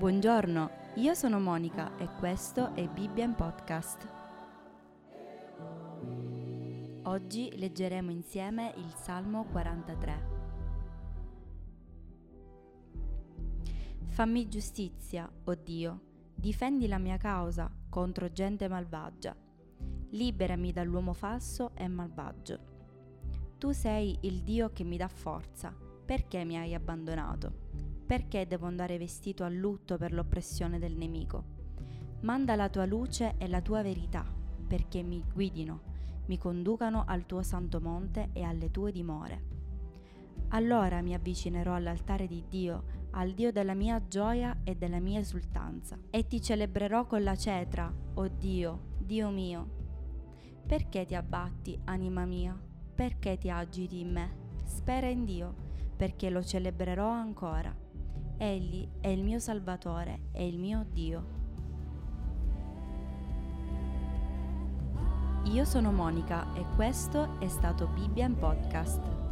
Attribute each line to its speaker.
Speaker 1: Buongiorno, io sono Monica e questo è Bibbia Podcast. Oggi leggeremo insieme il Salmo 43. Fammi giustizia, o oh Dio, difendi la mia causa contro gente malvagia. Liberami dall'uomo falso e malvagio. Tu sei il Dio che mi dà forza, perché mi hai abbandonato? Perché devo andare vestito a lutto per l'oppressione del nemico? Manda la tua luce e la tua verità, perché mi guidino, mi conducano al tuo santo monte e alle tue dimore. Allora mi avvicinerò all'altare di Dio, al Dio della mia gioia e della mia esultanza, e ti celebrerò con la cetra, o oh Dio, Dio mio. Perché ti abbatti, anima mia? Perché ti agiti in me? Spera in Dio, perché lo celebrerò ancora. Egli è il mio Salvatore e il mio Dio. Io sono Monica e questo è stato Bibbia in Podcast.